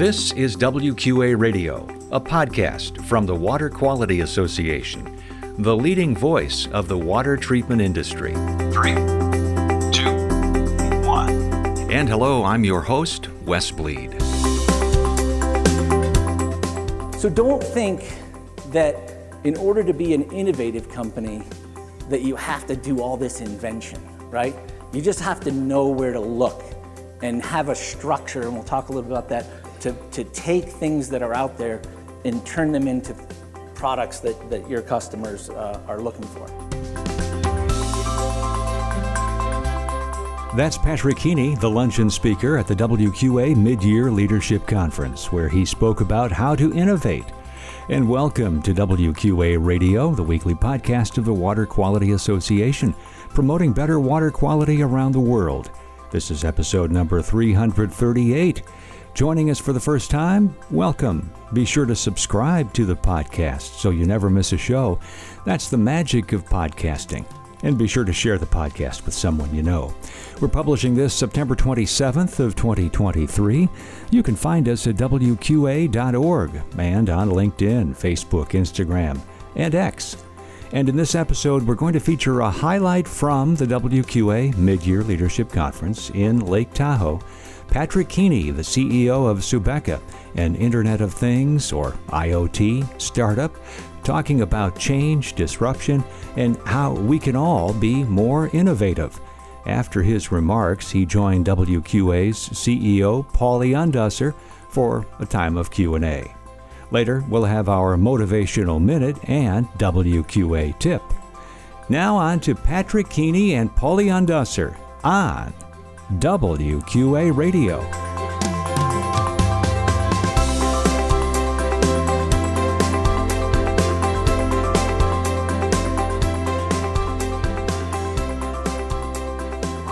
This is WQA Radio, a podcast from the Water Quality Association, the leading voice of the water treatment industry. Three, two, one. And hello, I'm your host, Wes Bleed. So don't think that in order to be an innovative company, that you have to do all this invention, right? You just have to know where to look and have a structure, and we'll talk a little bit about that, to, to take things that are out there and turn them into products that, that your customers uh, are looking for. That's Patrick Keaney, the luncheon speaker at the WQA Mid Year Leadership Conference, where he spoke about how to innovate. And welcome to WQA Radio, the weekly podcast of the Water Quality Association, promoting better water quality around the world. This is episode number 338. Joining us for the first time, welcome. Be sure to subscribe to the podcast so you never miss a show. That's the magic of podcasting. And be sure to share the podcast with someone you know. We're publishing this September 27th of 2023. You can find us at wqa.org and on LinkedIn, Facebook, Instagram, and X. And in this episode, we're going to feature a highlight from the WQA Mid-Year Leadership Conference in Lake Tahoe Patrick Keaney, the CEO of Subeca, an Internet of Things or IoT startup, talking about change, disruption, and how we can all be more innovative. After his remarks, he joined WQA's CEO Pauli Undesser for a time of Q&A. Later, we'll have our motivational minute and WQA tip. Now on to Patrick Keaney and Pauli Undesser on WQA Radio.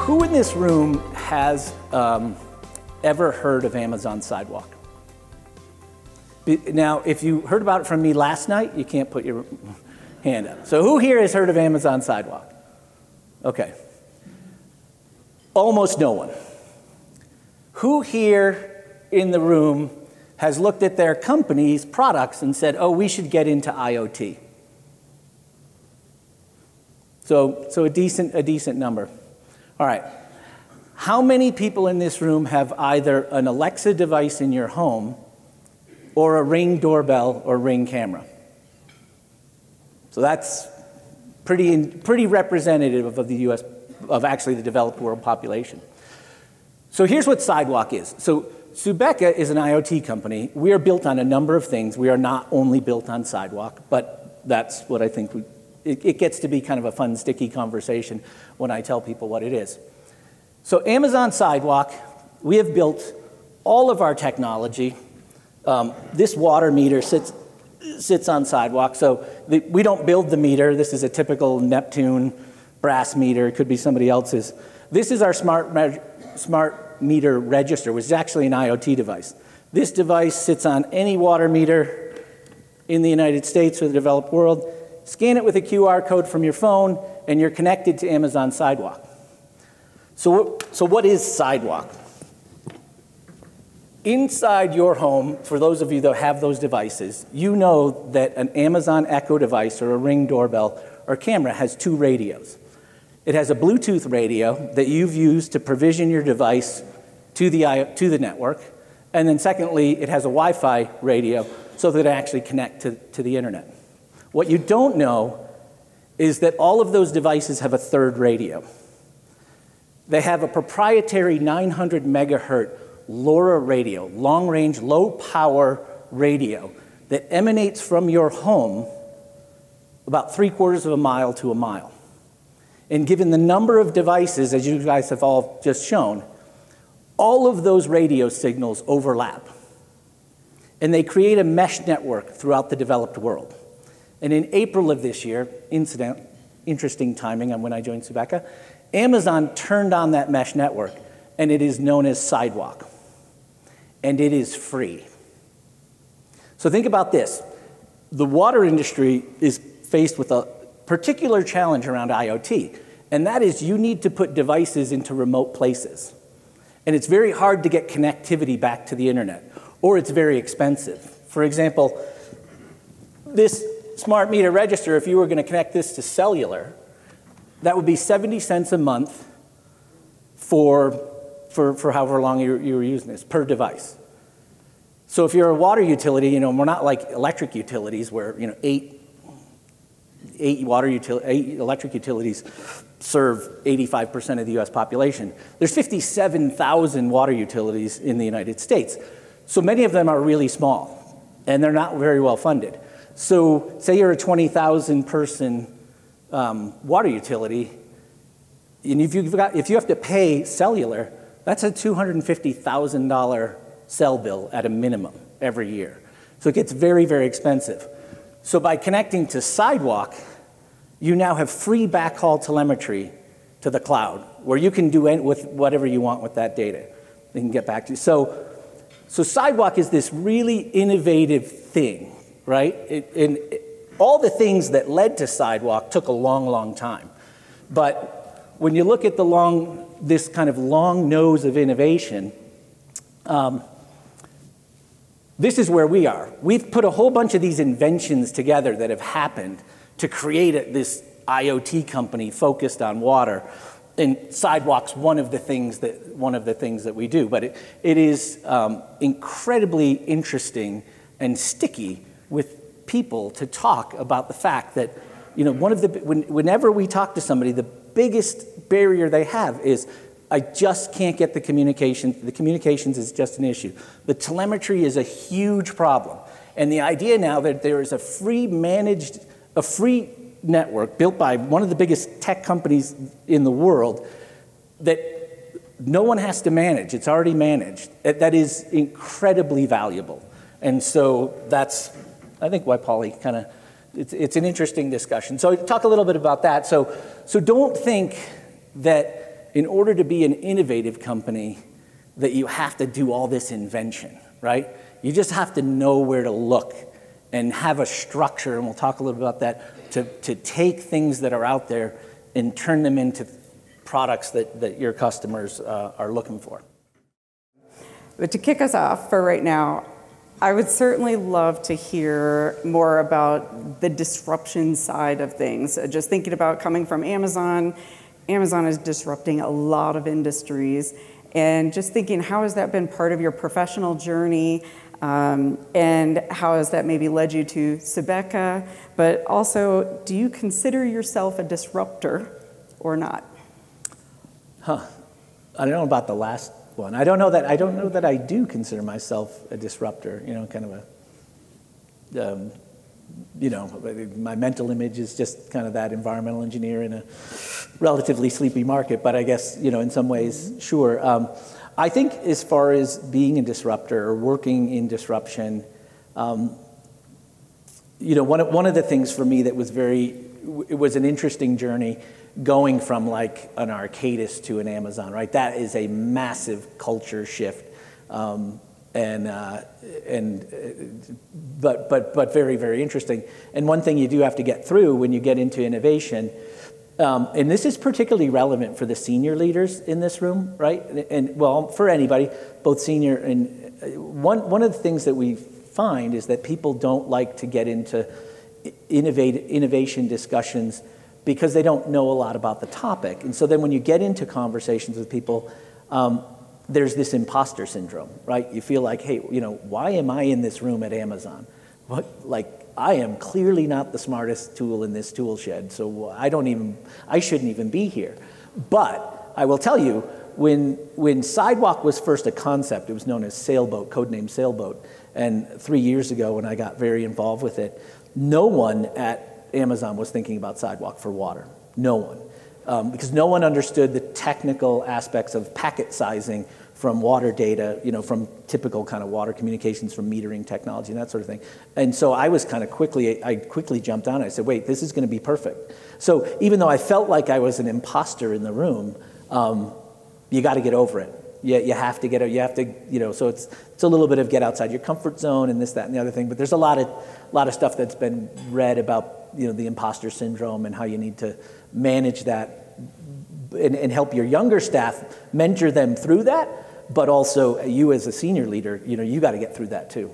Who in this room has um, ever heard of Amazon Sidewalk? Now, if you heard about it from me last night, you can't put your hand up. So, who here has heard of Amazon Sidewalk? Okay, Almost no one. Who here in the room has looked at their company's products and said, oh, we should get into IoT? So, so a, decent, a decent number. All right. How many people in this room have either an Alexa device in your home or a ring doorbell or ring camera? So that's pretty, pretty representative of the US of actually the developed world population. So here's what Sidewalk is. So Subeca is an IoT company. We are built on a number of things. We are not only built on Sidewalk, but that's what I think we, it, it gets to be kind of a fun, sticky conversation when I tell people what it is. So Amazon Sidewalk, we have built all of our technology. Um, this water meter sits, sits on Sidewalk. So the, we don't build the meter. This is a typical Neptune brass meter, it could be somebody else's. This is our smart, smart meter register, which is actually an IoT device. This device sits on any water meter in the United States or the developed world. Scan it with a QR code from your phone, and you're connected to Amazon Sidewalk. So, so what is Sidewalk? Inside your home, for those of you that have those devices, you know that an Amazon Echo device or a Ring doorbell or camera has two radios. It has a Bluetooth radio that you've used to provision your device to the, to the network. And then, secondly, it has a Wi Fi radio so that it actually connects to, to the internet. What you don't know is that all of those devices have a third radio. They have a proprietary 900 megahertz LoRa radio, long range, low power radio, that emanates from your home about three quarters of a mile to a mile. And given the number of devices, as you guys have all just shown, all of those radio signals overlap. And they create a mesh network throughout the developed world. And in April of this year, incident, interesting timing on when I joined Subeca, Amazon turned on that mesh network, and it is known as Sidewalk. And it is free. So think about this the water industry is faced with a particular challenge around IoT, and that is you need to put devices into remote places. And it's very hard to get connectivity back to the internet. or it's very expensive. For example, this smart meter register, if you were going to connect this to cellular, that would be 70 cents a month for, for, for however long you, you were using this per device. So if you're a water utility, you know, we're not like electric utilities where, you know, eight, eight water util- eight electric utilities serve 85% of the US population. There's 57,000 water utilities in the United States. So many of them are really small and they're not very well funded. So say you're a 20,000 person um, water utility, and if, you've got, if you have to pay cellular, that's a $250,000 cell bill at a minimum every year. So it gets very, very expensive. So by connecting to Sidewalk, you now have free backhaul telemetry to the cloud where you can do with whatever you want with that data. They can get back to you. So, so Sidewalk is this really innovative thing, right? It, and it, all the things that led to Sidewalk took a long, long time. But when you look at the long, this kind of long nose of innovation, um, this is where we are. We've put a whole bunch of these inventions together that have happened to create this IoT company focused on water. And sidewalks one of the things that one of the things that we do, but it, it is um, incredibly interesting and sticky with people to talk about the fact that you know one of the when, whenever we talk to somebody, the biggest barrier they have is I just can't get the communication. The communications is just an issue. The telemetry is a huge problem. And the idea now that there is a free managed, a free network built by one of the biggest tech companies in the world that no one has to manage, it's already managed, that is incredibly valuable. And so that's, I think, why Pauli kind of, it's, it's an interesting discussion. So talk a little bit about that. So, so don't think that in order to be an innovative company, that you have to do all this invention, right? You just have to know where to look and have a structure, and we'll talk a little bit about that, to, to take things that are out there and turn them into products that, that your customers uh, are looking for. But to kick us off for right now, I would certainly love to hear more about the disruption side of things. Just thinking about coming from Amazon Amazon is disrupting a lot of industries. And just thinking, how has that been part of your professional journey? Um, and how has that maybe led you to Subeca? But also, do you consider yourself a disruptor or not? Huh. I don't know about the last one. I don't know that I don't know that I do consider myself a disruptor. You know, kind of a um, you know, my mental image is just kind of that environmental engineer in a relatively sleepy market, but I guess, you know, in some ways, sure. Um, I think as far as being a disruptor or working in disruption, um, you know, one of, one of the things for me that was very, it was an interesting journey going from like an Arcadis to an Amazon, right? That is a massive culture shift. Um, and, uh, and uh, but, but, but very, very interesting. And one thing you do have to get through when you get into innovation, um, and this is particularly relevant for the senior leaders in this room, right? And well, for anybody, both senior and uh, one, one of the things that we find is that people don't like to get into innovate, innovation discussions because they don't know a lot about the topic. And so then when you get into conversations with people, um, there's this imposter syndrome, right? You feel like, hey, you know, why am I in this room at Amazon? What, like, I am clearly not the smartest tool in this tool shed, so I don't even, I shouldn't even be here. But I will tell you, when, when Sidewalk was first a concept, it was known as Sailboat, codename Sailboat. And three years ago, when I got very involved with it, no one at Amazon was thinking about Sidewalk for water. No one. Um, because no one understood the technical aspects of packet sizing from water data, you know, from typical kind of water communications, from metering technology and that sort of thing. And so I was kind of quickly, I quickly jumped on it. I said, wait, this is going to be perfect. So even though I felt like I was an imposter in the room, um, you got to get over it. You, you have to get it, you have to, you know, so it's, it's a little bit of get outside your comfort zone and this, that, and the other thing. But there's a lot of, lot of stuff that's been read about, you know, the imposter syndrome and how you need to manage that and, and help your younger staff mentor them through that but also you as a senior leader, you know, you got to get through that too.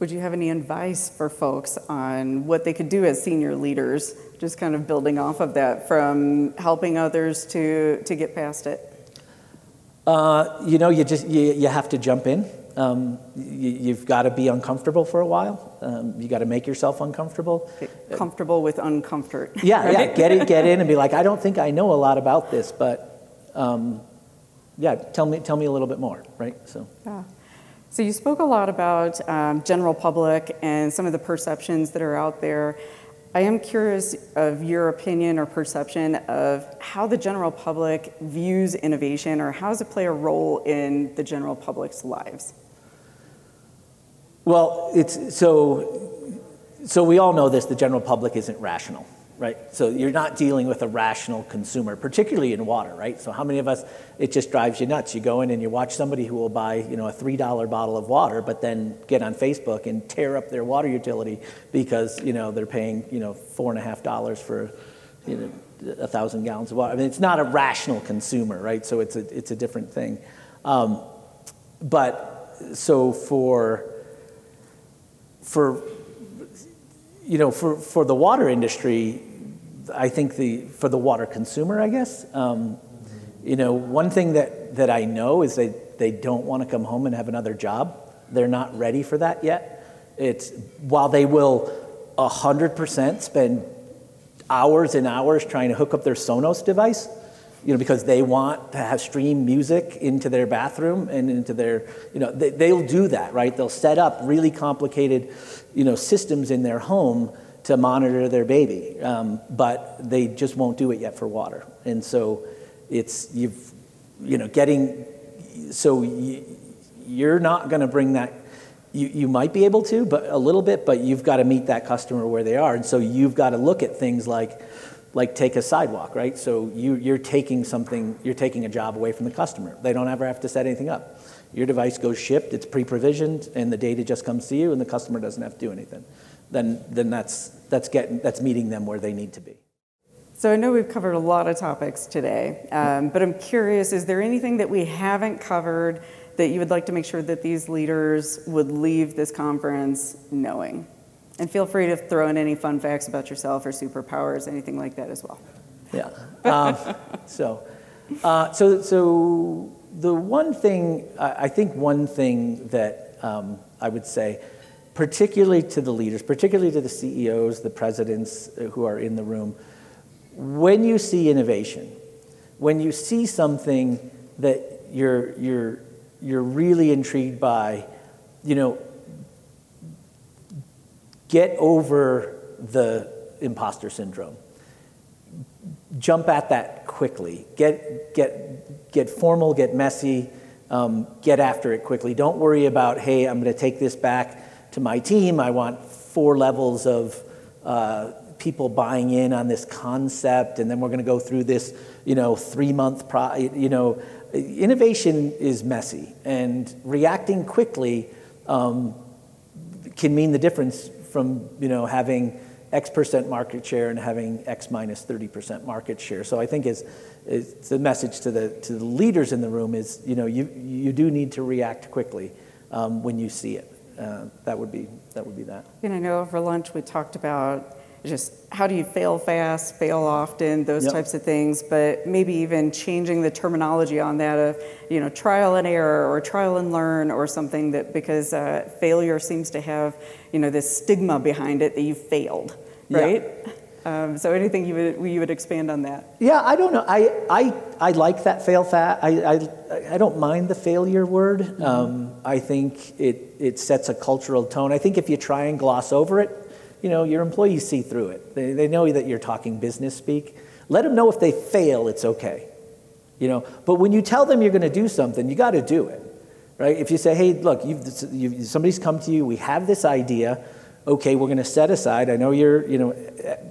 Would you have any advice for folks on what they could do as senior leaders, just kind of building off of that from helping others to, to get past it? Uh, you know, you just you, you have to jump in. Um, you, have got to be uncomfortable for a while. Um, you got to make yourself uncomfortable. Get comfortable with uncomfort. Yeah, right? yeah. Get in, get in, and be like, I don't think I know a lot about this, but um, yeah, tell me, tell me a little bit more, right? So. Yeah. So you spoke a lot about um, general public and some of the perceptions that are out there. I am curious of your opinion or perception of how the general public views innovation or how does it play a role in the general public's lives? Well, it's so so we all know this the general public isn't rational right? So you're not dealing with a rational consumer, particularly in water, right? So how many of us, it just drives you nuts. You go in and you watch somebody who will buy, you know, a $3 bottle of water, but then get on Facebook and tear up their water utility because, you know, they're paying, you know, four and a half dollars for, you know, a thousand gallons of water. I mean, it's not a rational consumer, right? So it's a, it's a different thing. Um, but so for, for you know, for, for the water industry, I think the, for the water consumer, I guess, um, you know, one thing that, that I know is they, they don't want to come home and have another job. They're not ready for that yet. It's, while they will 100% spend hours and hours trying to hook up their Sonos device, you know, because they want to have stream music into their bathroom and into their, you know, they, they'll do that, right? They'll set up really complicated, you know, systems in their home to monitor their baby, um, but they just won't do it yet for water. And so it's, you've, you know, getting, so you, you're not going to bring that you, you might be able to, but a little bit, but you've got to meet that customer where they are. And so you've got to look at things like, like take a sidewalk, right? So you, you're taking something, you're taking a job away from the customer. They don't ever have to set anything up. Your device goes shipped, it's pre-provisioned, and the data just comes to you, and the customer doesn't have to do anything. Then, then that's, that's, getting, that's meeting them where they need to be. So I know we've covered a lot of topics today, um, but I'm curious, is there anything that we haven't covered that you would like to make sure that these leaders would leave this conference knowing? And feel free to throw in any fun facts about yourself or superpowers, anything like that as well. Yeah. Um, so, uh, so, so the one thing, I think one thing that um, I would say, particularly to the leaders, particularly to the CEOs, the presidents who are in the room, when you see innovation, when you see something that you're, you're, you're really intrigued by, you know, get over the imposter syndrome. Jump at that quickly. Get, get, get formal, get messy, um, get after it quickly. Don't worry about, hey, I'm going to take this back to my team. I want four levels of uh, people buying in on this concept, and then we're going to go through this, you know, three month, pro- you know, innovation is messy, and reacting quickly um, can mean the difference from you know having X percent market share and having X minus 30% market share. So I think is, is the message to the, to the leaders in the room is, you know, you, you do need to react quickly um, when you see it. Uh, that would be that would be that. And I know over lunch we talked about just how do you fail fast, fail often, those yep. types of things, but maybe even changing the terminology on that of, you know, trial and error or trial and learn or something that because uh, failure seems to have, you know, this stigma behind it that you failed, right? Yeah. Um, so anything you would, you would expand on that? Yeah, I don't know. I, I, I like that fail fast. I, I, I don't mind the failure word. Mm-hmm. Um, I think it, it sets a cultural tone. I think if you try and gloss over it, you know, your employees see through it. They, they know that you're talking business speak. Let them know if they fail, it's okay. You know, but when you tell them you're going to do something, you got to do it, right? If you say, hey, look, you've, you've, somebody's come to you, we have this idea, okay, we're going to set aside, I know you're, you know,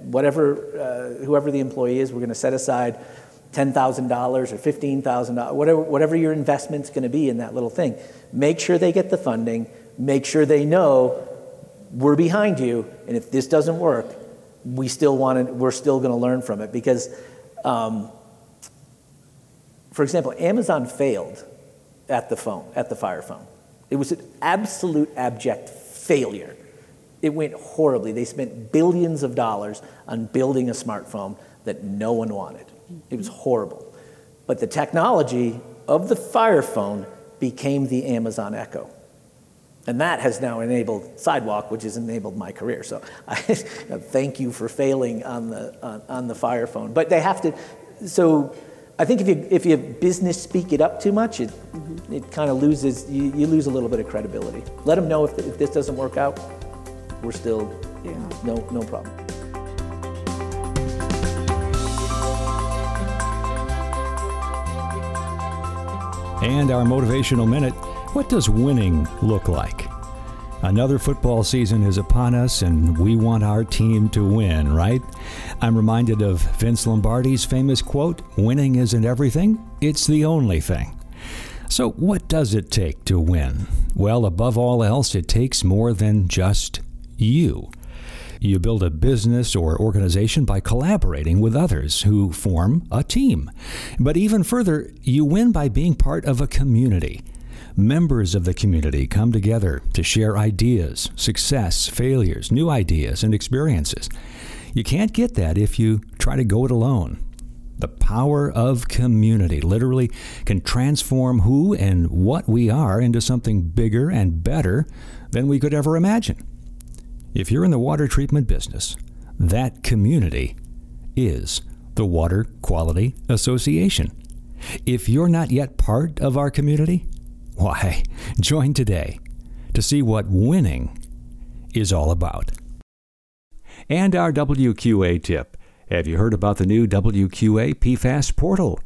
whatever, uh, whoever the employee is, we're going to set aside $10,000 or $15,000, whatever, whatever your investment's going to be in that little thing. Make sure they get the funding, make sure they know we're behind you, and if this doesn't work, we still want to, we're still going to learn from it because, um, for example, Amazon failed at the phone, at the fire phone. It was an absolute abject failure. It went horribly. They spent billions of dollars on building a smartphone that no one wanted. It was horrible. But the technology of the fire phone became the Amazon Echo. And that has now enabled Sidewalk, which has enabled my career. So I thank you for failing on the, on, on, the fire phone. But they have to, so I think if you, if you business speak it up too much, it, mm-hmm. it kind of loses, you, you lose a little bit of credibility. Let them know if, if this doesn't work out, we're still, yeah. no, no problem. And our motivational minute what does winning look like? Another football season is upon us, and we want our team to win, right? I'm reminded of Vince Lombardi's famous quote Winning isn't everything, it's the only thing. So, what does it take to win? Well, above all else, it takes more than just you. You build a business or organization by collaborating with others who form a team. But even further, you win by being part of a community. Members of the community come together to share ideas, success, failures, new ideas, and experiences. You can't get that if you try to go it alone. The power of community literally can transform who and what we are into something bigger and better than we could ever imagine. If you're in the water treatment business, that community is the Water Quality Association. If you're not yet part of our community, why, join today to see what winning is all about. And our WQA tip Have you heard about the new WQA PFAS portal?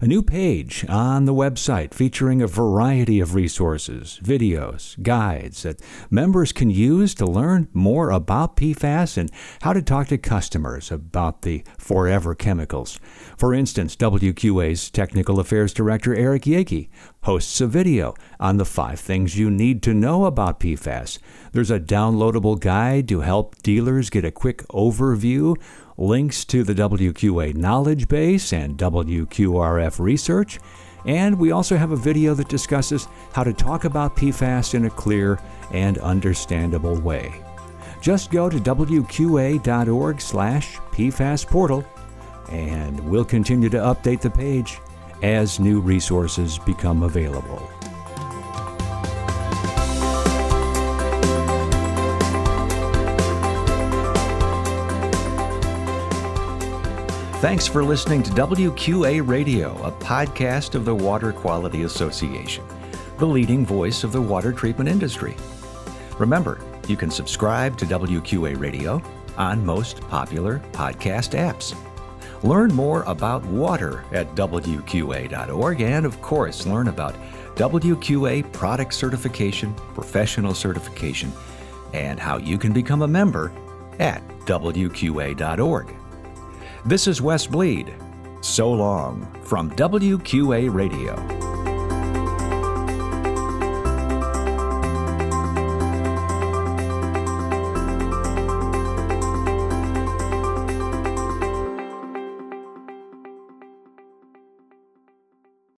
A new page on the website featuring a variety of resources, videos, guides that members can use to learn more about PFAS and how to talk to customers about the forever chemicals. For instance, WQA's Technical Affairs Director Eric Yeggy hosts a video on the five things you need to know about PFAS. There's a downloadable guide to help dealers get a quick overview links to the WQA knowledge base and WQRF research, and we also have a video that discusses how to talk about PFAS in a clear and understandable way. Just go to wqa.org slash PFAS portal, and we'll continue to update the page as new resources become available. Thanks for listening to WQA Radio, a podcast of the Water Quality Association, the leading voice of the water treatment industry. Remember, you can subscribe to WQA Radio on most popular podcast apps. Learn more about water at WQA.org and, of course, learn about WQA product certification, professional certification, and how you can become a member at WQA.org. This is Wes Bleed. So long from WQA Radio.